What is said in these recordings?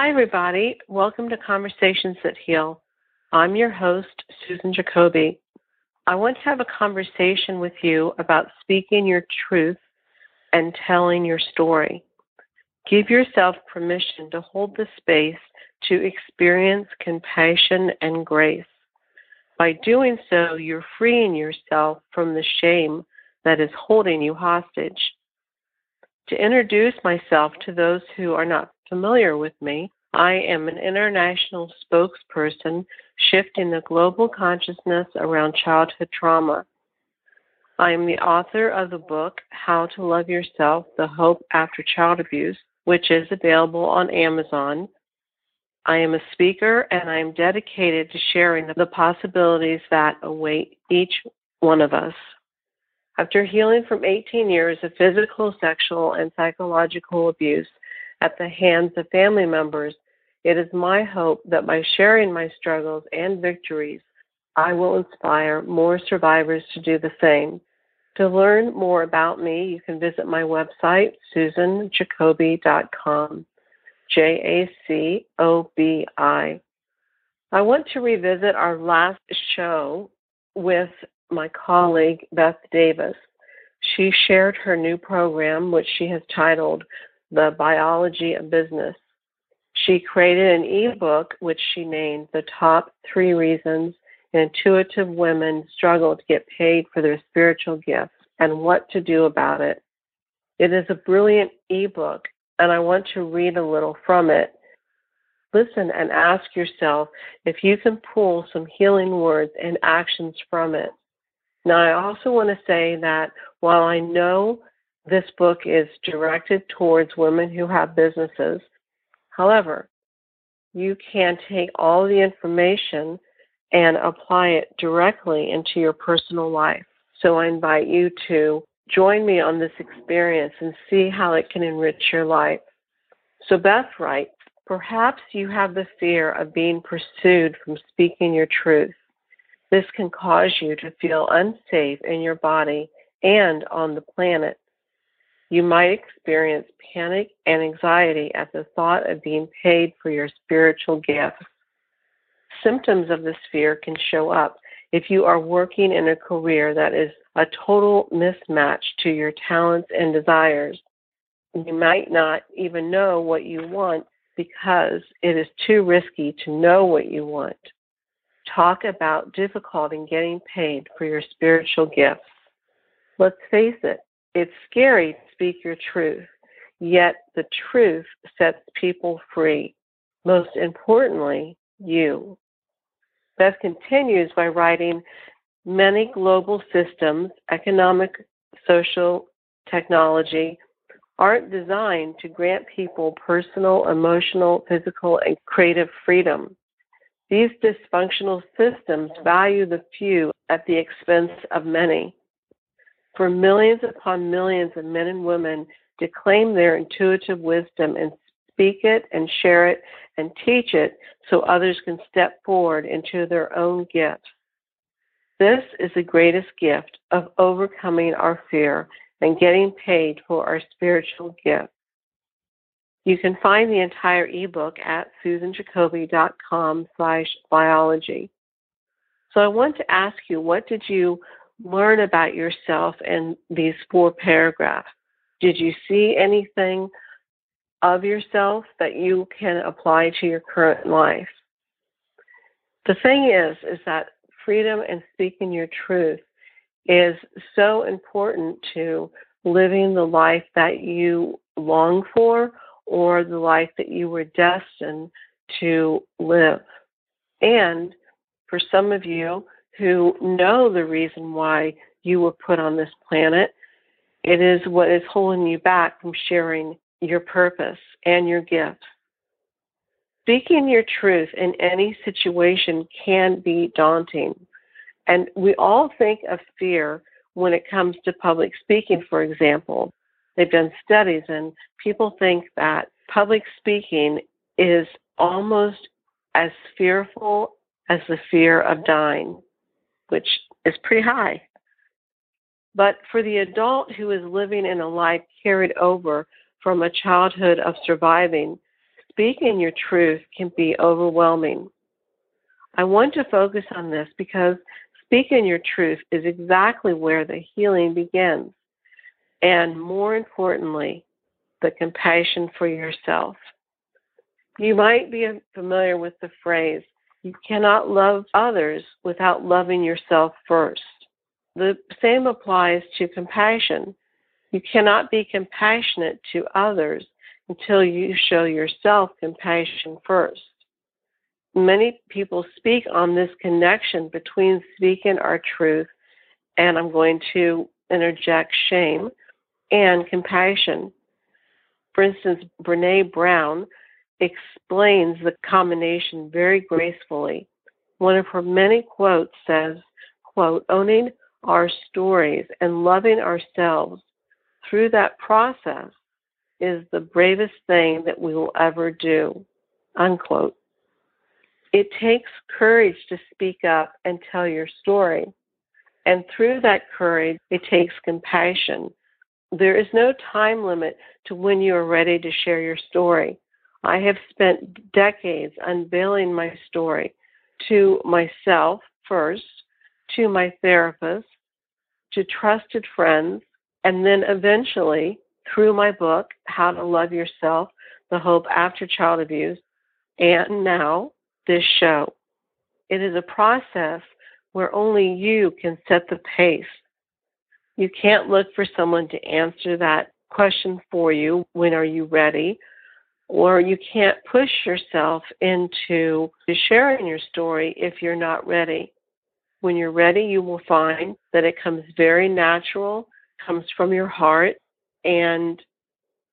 Hi, everybody. Welcome to Conversations That Heal. I'm your host, Susan Jacobi. I want to have a conversation with you about speaking your truth and telling your story. Give yourself permission to hold the space to experience compassion and grace. By doing so, you're freeing yourself from the shame that is holding you hostage. To introduce myself to those who are not familiar with me, I am an international spokesperson shifting the global consciousness around childhood trauma. I am the author of the book How to Love Yourself The Hope After Child Abuse, which is available on Amazon. I am a speaker and I am dedicated to sharing the possibilities that await each one of us. After healing from 18 years of physical, sexual, and psychological abuse at the hands of family members, it is my hope that by sharing my struggles and victories, I will inspire more survivors to do the same. To learn more about me, you can visit my website, susanjacobi.com. J A C O B I. I want to revisit our last show with my colleague Beth Davis. She shared her new program, which she has titled The Biology of Business. She created an ebook which she named The Top Three Reasons Intuitive Women Struggle to Get Paid for Their Spiritual Gifts and What to Do About It. It is a brilliant ebook, and I want to read a little from it. Listen and ask yourself if you can pull some healing words and actions from it. Now, I also want to say that while I know this book is directed towards women who have businesses, however, you can take all the information and apply it directly into your personal life. So I invite you to join me on this experience and see how it can enrich your life. So Beth writes, perhaps you have the fear of being pursued from speaking your truth. This can cause you to feel unsafe in your body and on the planet. You might experience panic and anxiety at the thought of being paid for your spiritual gifts. Symptoms of this fear can show up if you are working in a career that is a total mismatch to your talents and desires. You might not even know what you want because it is too risky to know what you want talk about difficulty in getting paid for your spiritual gifts. Let's face it, it's scary to speak your truth, yet the truth sets people free. Most importantly, you. Beth continues by writing many global systems, economic, social, technology, aren't designed to grant people personal, emotional, physical, and creative freedom. These dysfunctional systems value the few at the expense of many. For millions upon millions of men and women to claim their intuitive wisdom and speak it and share it and teach it so others can step forward into their own gifts. This is the greatest gift of overcoming our fear and getting paid for our spiritual gift. You can find the entire ebook at susanjacobi.com slash biology. So I want to ask you, what did you learn about yourself in these four paragraphs? Did you see anything of yourself that you can apply to your current life? The thing is, is that freedom and speaking your truth is so important to living the life that you long for or the life that you were destined to live. And for some of you who know the reason why you were put on this planet, it is what is holding you back from sharing your purpose and your gifts. Speaking your truth in any situation can be daunting. And we all think of fear when it comes to public speaking, for example. They've done studies, and people think that public speaking is almost as fearful as the fear of dying, which is pretty high. But for the adult who is living in a life carried over from a childhood of surviving, speaking your truth can be overwhelming. I want to focus on this because speaking your truth is exactly where the healing begins. And more importantly, the compassion for yourself. You might be familiar with the phrase, you cannot love others without loving yourself first. The same applies to compassion. You cannot be compassionate to others until you show yourself compassion first. Many people speak on this connection between speaking our truth, and I'm going to interject shame, and compassion. For instance, Brene Brown explains the combination very gracefully. One of her many quotes says, quote, owning our stories and loving ourselves through that process is the bravest thing that we will ever do, unquote. It takes courage to speak up and tell your story. And through that courage, it takes compassion. There is no time limit to when you are ready to share your story. I have spent decades unveiling my story to myself first, to my therapist, to trusted friends, and then eventually through my book, How to Love Yourself The Hope After Child Abuse, and now this show. It is a process where only you can set the pace. You can't look for someone to answer that question for you when are you ready or you can't push yourself into sharing your story if you're not ready. When you're ready, you will find that it comes very natural, comes from your heart, and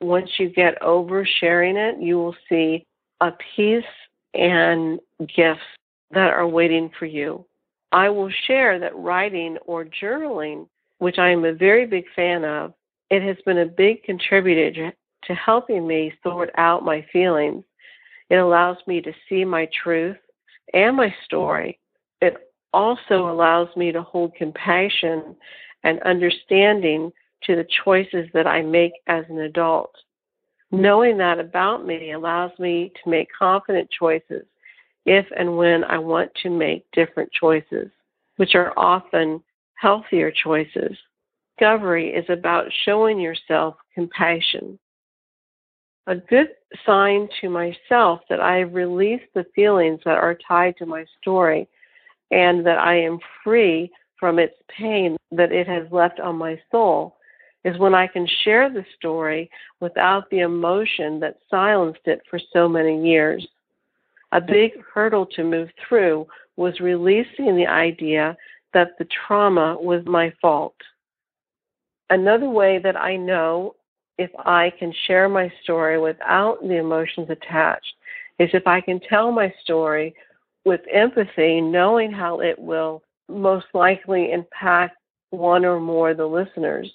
once you get over sharing it, you will see a peace and gifts that are waiting for you. I will share that writing or journaling, which I am a very big fan of, it has been a big contributor to helping me sort out my feelings. It allows me to see my truth and my story. It also allows me to hold compassion and understanding to the choices that I make as an adult. Knowing that about me allows me to make confident choices if and when I want to make different choices, which are often healthier choices. Discovery is about showing yourself compassion. A good sign to myself that I have released the feelings that are tied to my story and that I am free from its pain that it has left on my soul is when I can share the story without the emotion that silenced it for so many years. A big hurdle to move through was releasing the idea that the trauma was my fault. Another way that I know if I can share my story without the emotions attached is if I can tell my story with empathy, knowing how it will most likely impact one or more of the listeners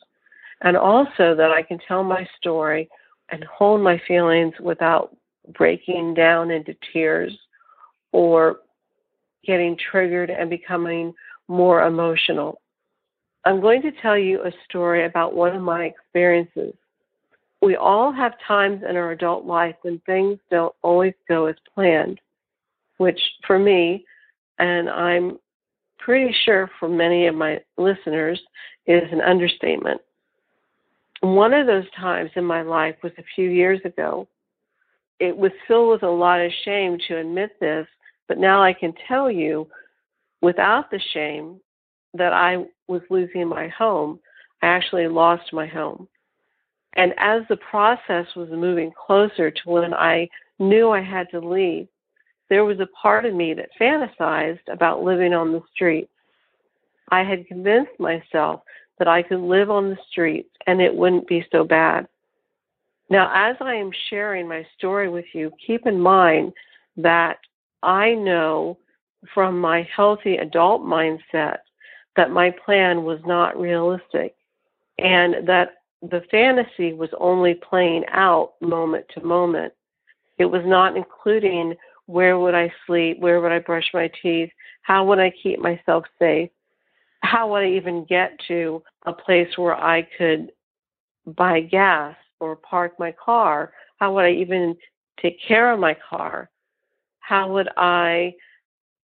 and also that I can tell my story and hold my feelings without breaking down into tears or getting triggered and becoming more emotional. I'm going to tell you a story about one of my experiences. We all have times in our adult life when things don't always go as planned, which for me, and I'm pretty sure for many of my listeners, is an understatement one of those times in my life was a few years ago. It was filled with a lot of shame to admit this, but now I can tell you without the shame that I was losing my home. I actually lost my home. And as the process was moving closer to when I knew I had to leave, there was a part of me that fantasized about living on the street. I had convinced myself that I could live on the streets and it wouldn't be so bad. Now, as I am sharing my story with you, keep in mind that I know from my healthy adult mindset that my plan was not realistic and that the fantasy was only playing out moment to moment. It was not including where would I sleep, where would I brush my teeth, how would I keep myself safe, how would I even get to a place where I could buy gas or park my car? How would I even take care of my car? How would I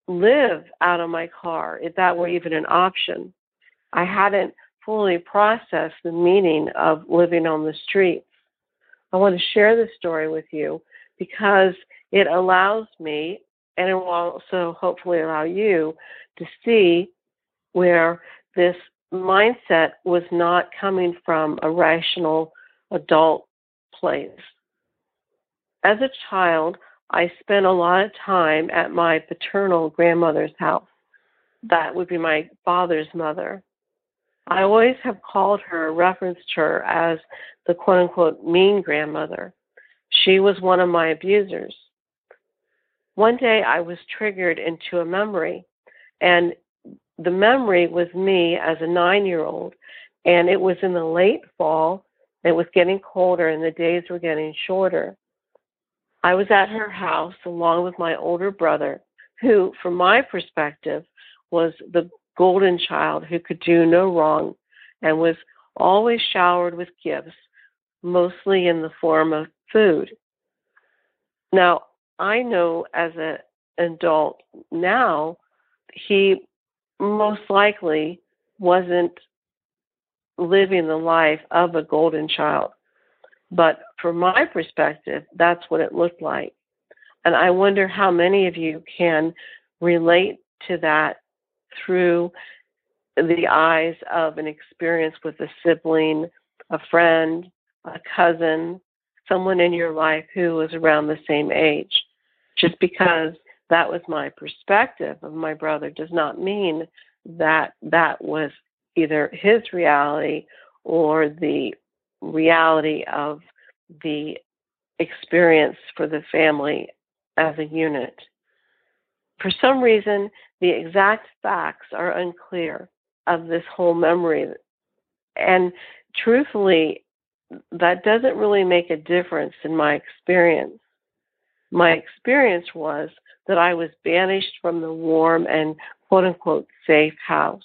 live out of my car if that were even an option? I hadn't fully process the meaning of living on the streets. I want to share this story with you because it allows me, and it will also hopefully allow you to see where this mindset was not coming from a rational adult place. As a child, I spent a lot of time at my paternal grandmother's house. That would be my father's mother. I always have called her, referenced her as the quote unquote mean grandmother. She was one of my abusers. One day I was triggered into a memory, and the memory was me as a nine year old, and it was in the late fall. It was getting colder, and the days were getting shorter. I was at her house along with my older brother, who, from my perspective, was the golden child who could do no wrong and was always showered with gifts, mostly in the form of food. Now, I know as an adult now, he most likely wasn't living the life of a golden child. But from my perspective, that's what it looked like. And I wonder how many of you can relate to that through the eyes of an experience with a sibling, a friend, a cousin, someone in your life who was around the same age. Just because that was my perspective of my brother does not mean that that was either his reality or the reality of the experience for the family as a unit. For some reason, the exact facts are unclear of this whole memory. And truthfully, that doesn't really make a difference in my experience. My experience was that I was banished from the warm and quote unquote safe house.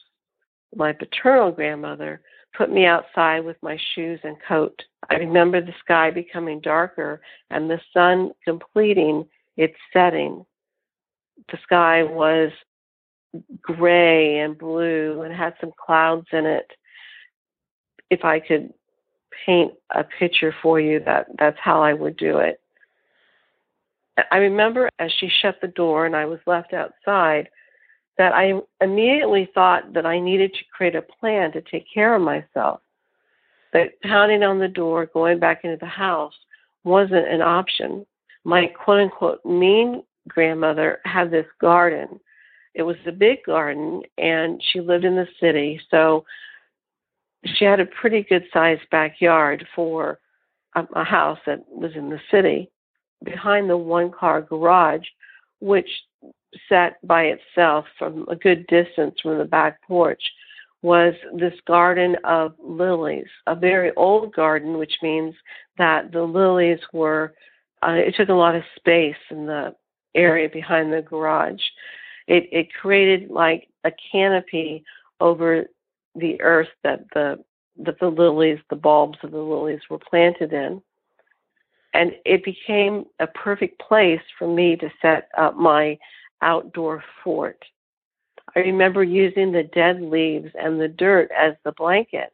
My paternal grandmother put me outside with my shoes and coat. I remember the sky becoming darker and the sun completing its setting. The sky was gray and blue and had some clouds in it. If I could paint a picture for you, that that's how I would do it. I remember as she shut the door and I was left outside that I immediately thought that I needed to create a plan to take care of myself. That pounding on the door, going back into the house wasn't an option. My quote unquote mean grandmother had this garden. It was a big garden and she lived in the city, so she had a pretty good sized backyard for a, a house that was in the city behind the one car garage, which sat by itself from a good distance from the back porch, was this garden of lilies, a very old garden, which means that the lilies were, uh, it took a lot of space in the area behind the garage. It, it created like a canopy over the earth that the that the lilies, the bulbs of the lilies were planted in. And it became a perfect place for me to set up my outdoor fort. I remember using the dead leaves and the dirt as the blanket.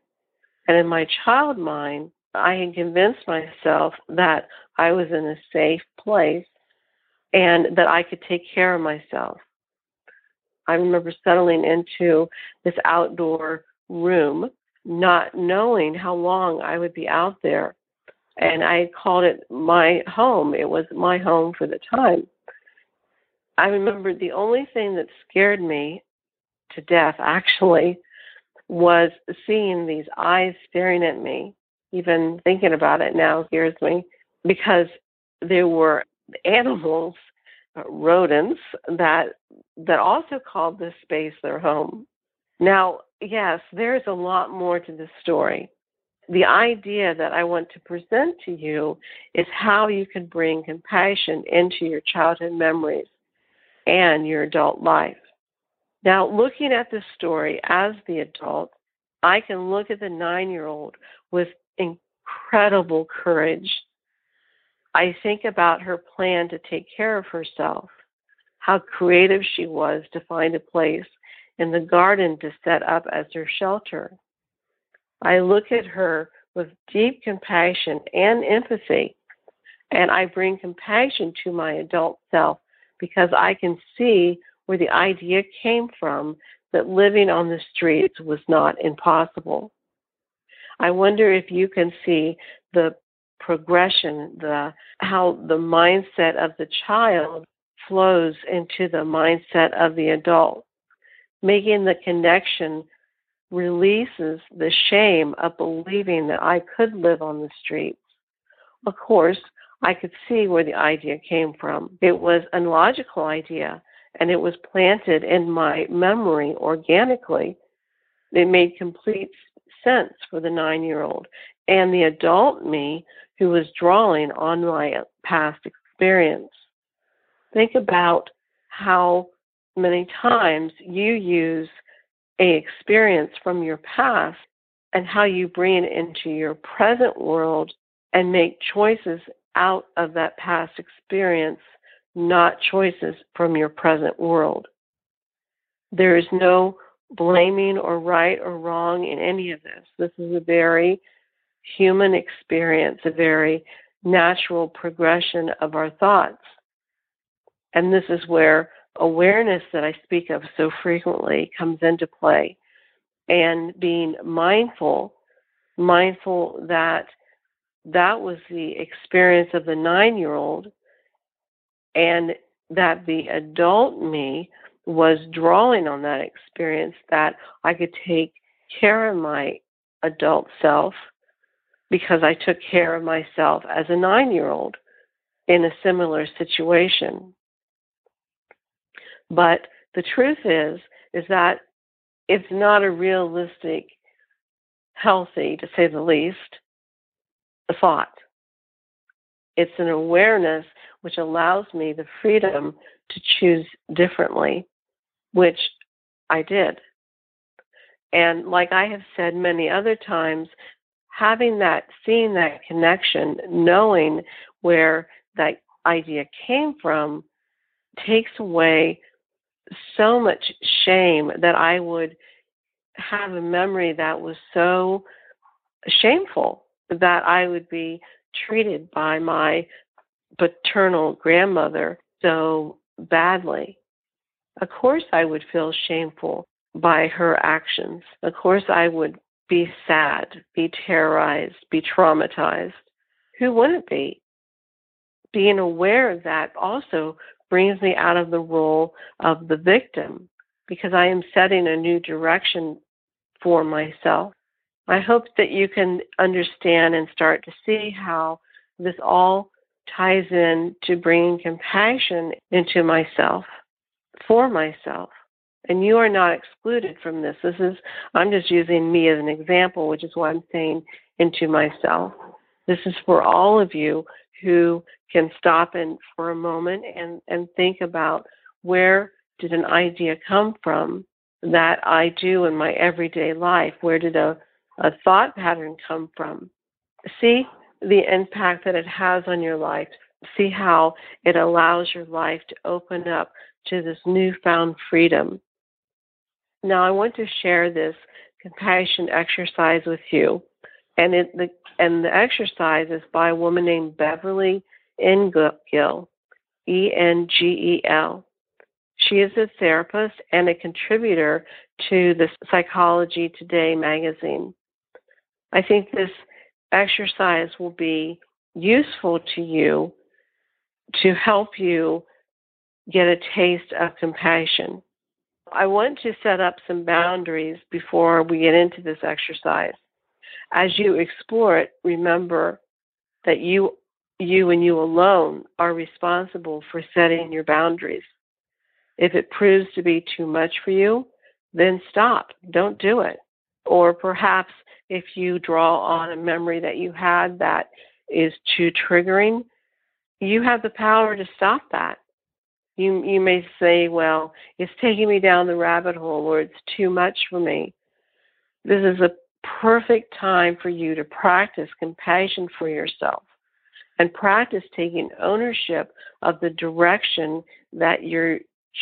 And in my child mind, I had convinced myself that I was in a safe place and that I could take care of myself. I remember settling into this outdoor room, not knowing how long I would be out there. And I called it my home. It was my home for the time. I remember the only thing that scared me to death actually was seeing these eyes staring at me. Even thinking about it now scares me because there were animals, uh, rodents that that also called this space their home. Now, yes, there's a lot more to this story. The idea that I want to present to you is how you can bring compassion into your childhood memories and your adult life. Now, looking at this story as the adult, I can look at the nine year old with incredible courage. I think about her plan to take care of herself, how creative she was to find a place in the garden to set up as her shelter. I look at her with deep compassion and empathy, and I bring compassion to my adult self because I can see where the idea came from that living on the streets was not impossible. I wonder if you can see the progression, the how the mindset of the child flows into the mindset of the adult. Making the connection releases the shame of believing that I could live on the streets. Of course, I could see where the idea came from. It was a logical idea and it was planted in my memory organically. It made complete sense for the nine year old. And the adult me who was drawing on my past experience. Think about how many times you use a experience from your past and how you bring it into your present world and make choices out of that past experience, not choices from your present world. There is no blaming or right or wrong in any of this. This is a very human experience, a very natural progression of our thoughts. And this is where awareness that I speak of so frequently comes into play. And being mindful, mindful that that was the experience of the nine year old, and that the adult me was drawing on that experience, that I could take care of my adult self because I took care of myself as a nine year old in a similar situation. But the truth is, is that it's not a realistic, healthy, to say the least, thought. It's an awareness which allows me the freedom to choose differently, which I did. And like I have said many other times, having that, seeing that connection, knowing where that idea came from, takes away so much shame that I would have a memory that was so shameful that I would be treated by my paternal grandmother so badly. Of course, I would feel shameful by her actions. Of course, I would be sad, be terrorized, be traumatized. Who wouldn't be? Being aware of that also brings me out of the role of the victim because I am setting a new direction for myself. I hope that you can understand and start to see how this all ties in to bringing compassion into myself, for myself. And you are not excluded from this. This is, I'm just using me as an example, which is why I'm saying into myself. This is for all of you who can stop and for a moment and, and think about where did an idea come from that I do in my everyday life? Where did a, a thought pattern come from? See the impact that it has on your life. See how it allows your life to open up to this newfound freedom. Now, I want to share this compassion exercise with you. And, it, the, and the exercise is by a woman named Beverly Engel, E N G E L. She is a therapist and a contributor to the Psychology Today magazine. I think this exercise will be useful to you to help you get a taste of compassion. I want to set up some boundaries before we get into this exercise. As you explore it, remember that you you and you alone are responsible for setting your boundaries. If it proves to be too much for you, then stop. Don't do it. Or perhaps if you draw on a memory that you had that is too triggering, you have the power to stop that. You you may say, well, it's taking me down the rabbit hole or it's too much for me. This is a perfect time for you to practice compassion for yourself and practice taking ownership of the direction that you're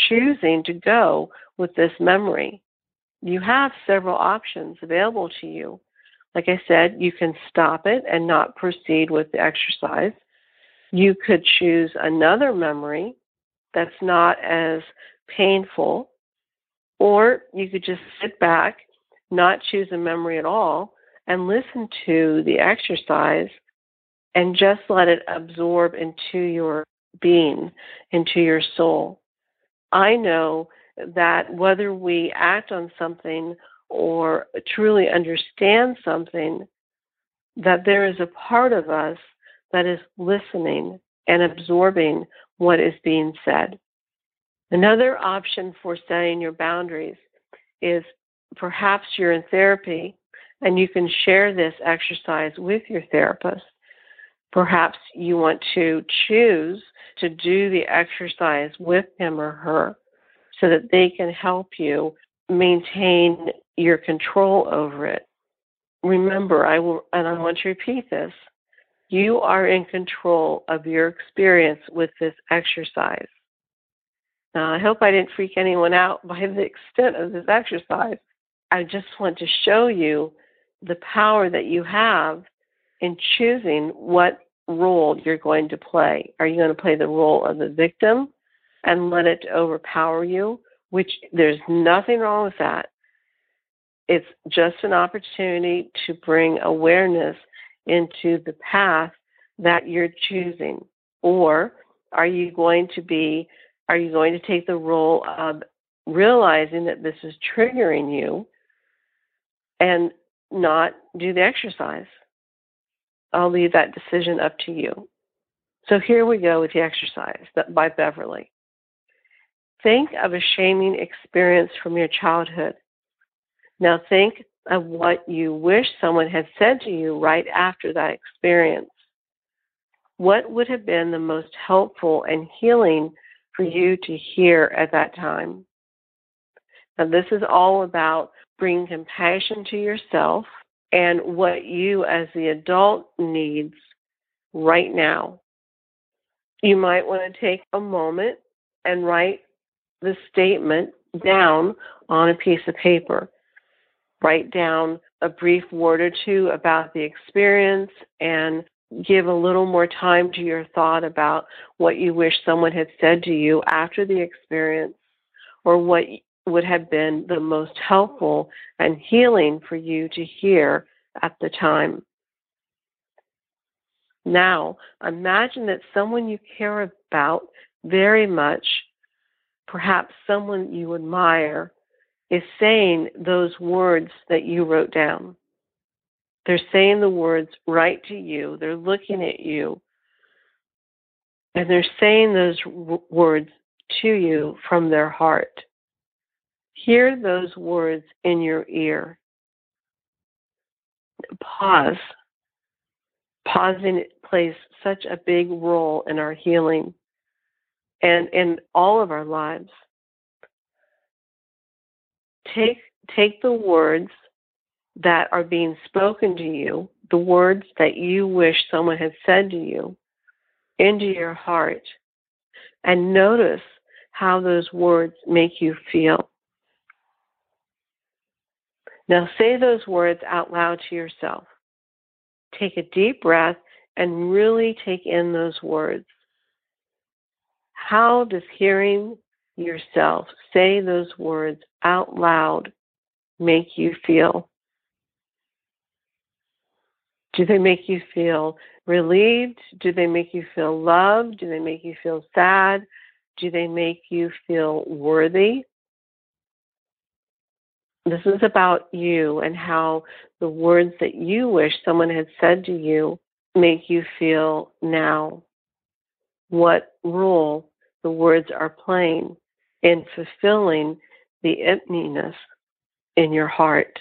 choosing to go with this memory. You have several options available to you. Like I said, you can stop it and not proceed with the exercise. You could choose another memory that's not as painful, or you could just sit back, not choose a memory at all, and listen to the exercise and just let it absorb into your being, into your soul. I know that whether we act on something or truly understand something, that there is a part of us that is listening and absorbing what is being said. Another option for setting your boundaries is perhaps you're in therapy and you can share this exercise with your therapist. Perhaps you want to choose to do the exercise with him or her so that they can help you maintain your control over it. Remember, I will, and I want to repeat this you are in control of your experience with this exercise. Now, I hope I didn't freak anyone out by the extent of this exercise. I just want to show you the power that you have in choosing what role you're going to play. Are you going to play the role of the victim and let it overpower you? Which there's nothing wrong with that. It's just an opportunity to bring awareness into the path that you're choosing? Or are you going to be, are you going to take the role of realizing that this is triggering you and not do the exercise? I'll leave that decision up to you. So here we go with the exercise by Beverly. Think of a shaming experience from your childhood. Now think of what you wish someone had said to you right after that experience. What would have been the most helpful and healing for you to hear at that time? Now, this is all about bringing compassion to yourself and what you as the adult needs right now. You might want to take a moment and write the statement down on a piece of paper write down a brief word or two about the experience and give a little more time to your thought about what you wish someone had said to you after the experience or what would have been the most helpful and healing for you to hear at the time. Now, imagine that someone you care about very much, perhaps someone you admire, is saying those words that you wrote down. They're saying the words right to you. They're looking at you. And they're saying those w- words to you from their heart. Hear those words in your ear. Pause. Pausing plays such a big role in our healing and in all of our lives take take the words that are being spoken to you, the words that you wish someone had said to you, into your heart, and notice how those words make you feel. Now say those words out loud to yourself. Take a deep breath and really take in those words. How does hearing yourself say those words out loud make you feel? Do they make you feel relieved? Do they make you feel loved? Do they make you feel sad? Do they make you feel worthy? This is about you and how the words that you wish someone had said to you make you feel now. What role the words are playing in fulfilling the emptiness in your heart.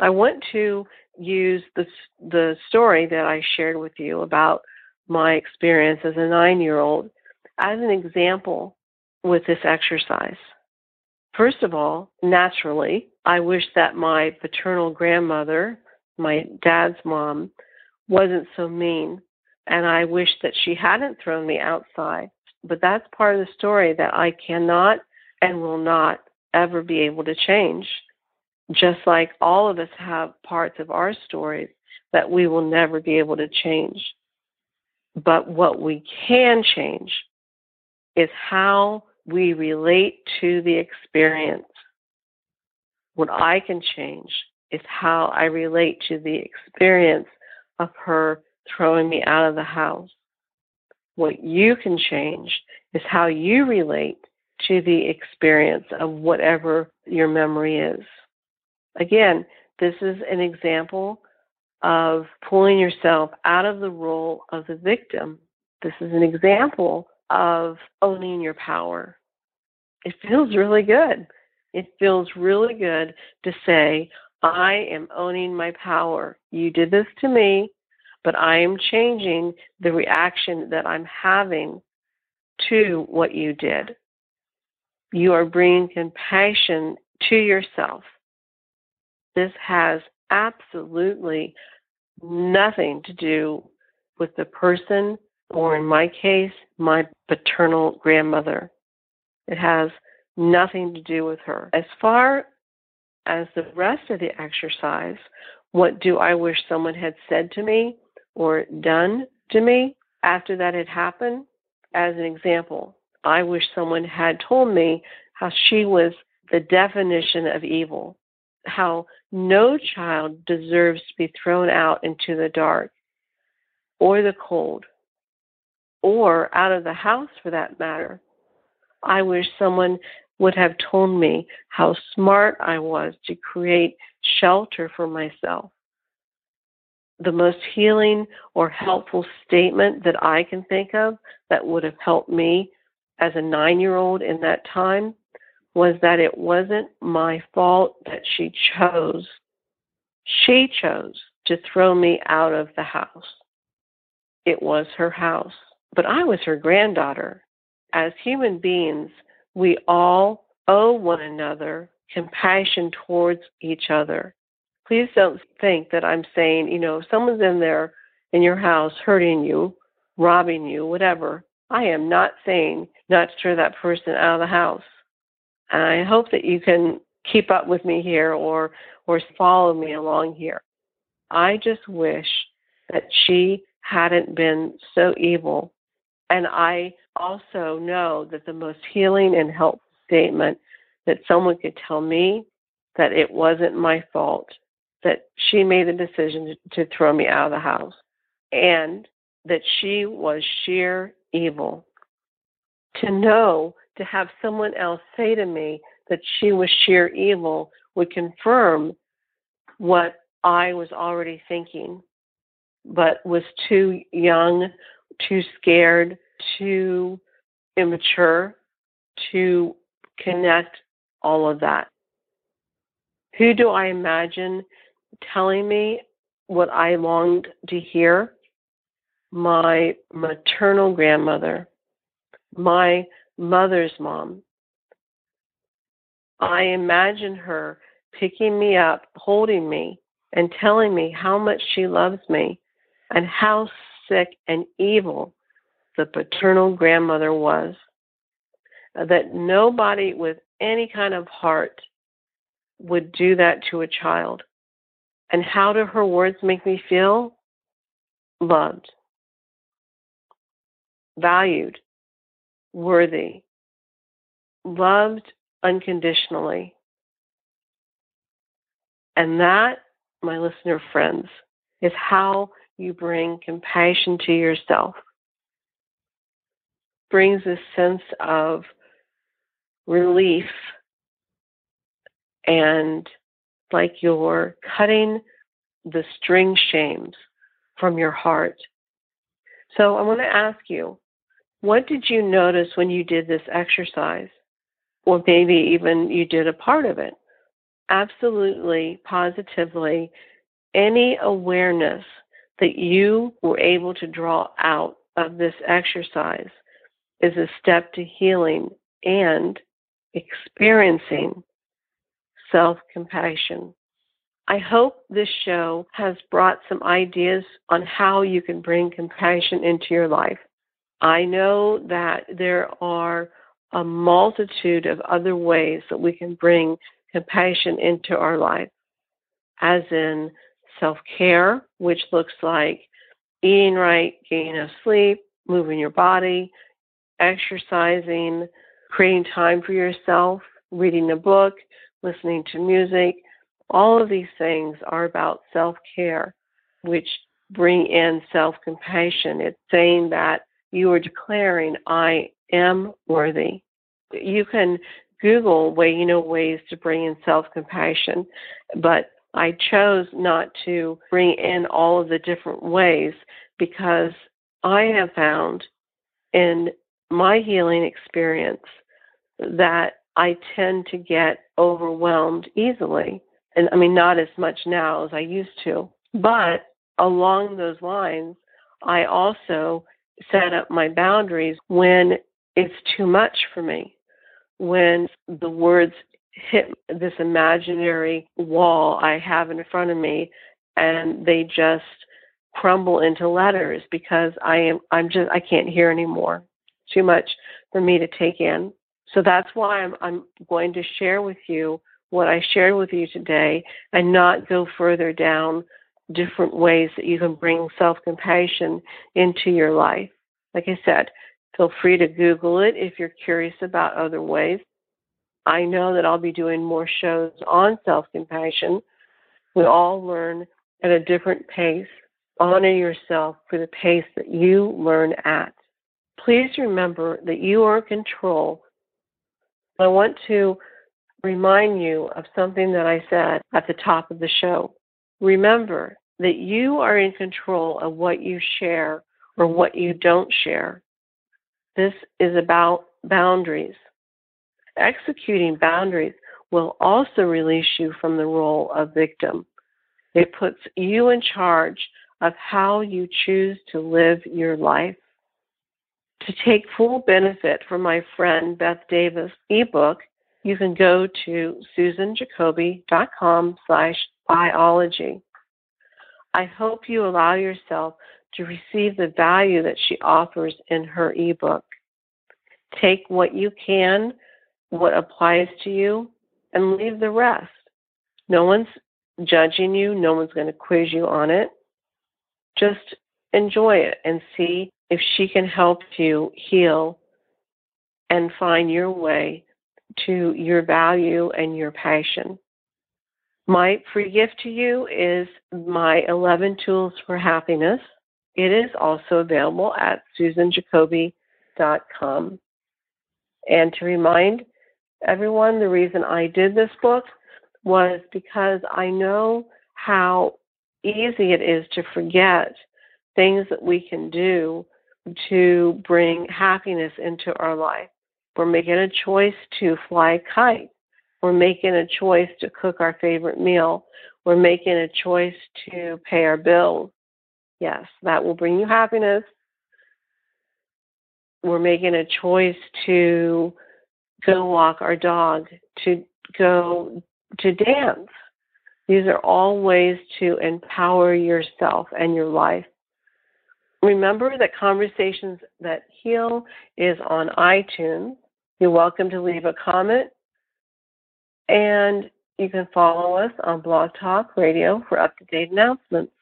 I want to use the, the story that I shared with you about my experience as a nine year old as an example with this exercise. First of all, naturally, I wish that my paternal grandmother, my dad's mom, wasn't so mean. And I wish that she hadn't thrown me outside. But that's part of the story that I cannot and will not ever be able to change. Just like all of us have parts of our stories that we will never be able to change. But what we can change is how we relate to the experience. What I can change is how I relate to the experience of her throwing me out of the house. What you can change is how you relate to the experience of whatever your memory is. Again, this is an example of pulling yourself out of the role of the victim. This is an example of owning your power. It feels really good. It feels really good to say, I am owning my power. You did this to me, but I am changing the reaction that I'm having to what you did. You are bringing compassion to yourself. This has absolutely nothing to do with the person, or in my case, my paternal grandmother. It has nothing to do with her. As far as the rest of the exercise, what do I wish someone had said to me or done to me after that had happened? As an example, I wish someone had told me how she was the definition of evil, how no child deserves to be thrown out into the dark or the cold or out of the house for that matter. I wish someone would have told me how smart I was to create shelter for myself. The most healing or helpful statement that I can think of that would have helped me as a nine year old in that time was that it wasn't my fault that she chose. She chose to throw me out of the house. It was her house, but I was her granddaughter. As human beings, we all owe one another compassion towards each other. Please don't think that I'm saying, you know, if someone's in there in your house hurting you, robbing you, whatever. I am not saying not to throw that person out of the house. And I hope that you can keep up with me here or or follow me along here. I just wish that she hadn't been so evil. And I also know that the most healing and helpful statement that someone could tell me that it wasn't my fault, that she made the decision to, throw me out of the house, and that she was sheer evil. To know, to have someone else say to me that she was sheer evil would confirm what I was already thinking, but was too young, too scared, too immature to connect all of that. Who do I imagine telling me what I longed to hear? My maternal grandmother, my mother's mom. I imagine her picking me up, holding me, and telling me how much she loves me and how sick and evil the paternal grandmother was. That nobody with any kind of heart would do that to a child. And how do her words make me feel? Loved, valued, worthy, loved unconditionally. And that, my listener friends, is how you bring compassion to yourself. Brings a sense of relief and like you're cutting the string shames from your heart. So I want to ask you, what did you notice when you did this exercise? Or maybe even you did a part of it. Absolutely, positively, any awareness that you were able to draw out of this exercise is a step to healing and experiencing self compassion. I hope this show has brought some ideas on how you can bring compassion into your life. I know that there are a multitude of other ways that we can bring compassion into our life, as in self care, which looks like eating right, getting enough sleep, moving your body, exercising, creating time for yourself, reading a book, listening to music. All of these things are about self care, which bring in self compassion. It's saying that you are declaring, I am worthy. You can Google way you know ways to bring in self compassion, but I chose not to bring in all of the different ways because I have found in my healing experience that I tend to get overwhelmed easily. And I mean, not as much now as I used to. But along those lines, I also set up my boundaries when it's too much for me, when the words hit this imaginary wall I have in front of me and they just crumble into letters because I am I'm just I can't hear anymore. Too much for me to take in. So that's why I'm I'm going to share with you what I shared with you today and not go further down different ways that you can bring self-compassion into your life. Like I said, feel free to Google it if you're curious about other ways. I know that I'll be doing more shows on self compassion. We all learn at a different pace. Honor yourself for the pace that you learn at. Please remember that you are in control. I want to remind you of something that I said at the top of the show. Remember that you are in control of what you share or what you don't share. This is about boundaries. Executing boundaries will also release you from the role of victim. It puts you in charge of how you choose to live your life. To take full benefit from my friend Beth Davis ebook, you can go to susanjacobi.com slash biology. I hope you allow yourself to receive the value that she offers in her ebook. Take what you can what applies to you and leave the rest. No one's judging you, no one's going to quiz you on it. Just enjoy it and see if she can help you heal and find your way to your value and your passion. My free gift to you is my 11 Tools for Happiness. It is also available at susanjacobi.com. And to remind everyone, the reason I did this book was because I know how easy it is to forget things that we can do to bring happiness into our life. We're making a choice to fly a kite. We're making a choice to cook our favorite meal. We're making a choice to pay our bills. Yes, that will bring you happiness. We're making a choice to go walk our dog, to go to dance. These are all ways to empower yourself and your life. Remember that Conversations That Heal is on iTunes. You're welcome to leave a comment. And you can follow us on Blog Talk Radio for up to date announcements.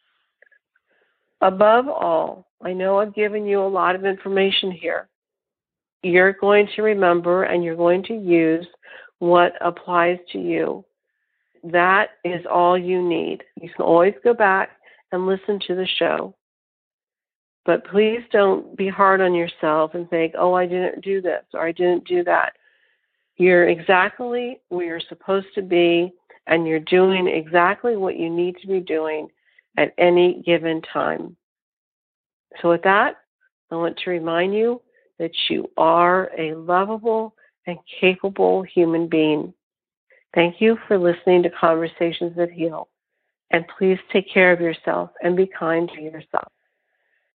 Above all, I know I've given you a lot of information here you're going to remember and you're going to use what applies to you. That is all you need. You can always go back and listen to the show. But please don't be hard on yourself and think, oh, I didn't do this or I didn't do that. You're exactly where you're supposed to be, and you're doing exactly what you need to be doing at any given time. So, with that, I want to remind you that you are a lovable and capable human being. Thank you for listening to Conversations That Heal. And please take care of yourself and be kind to yourself.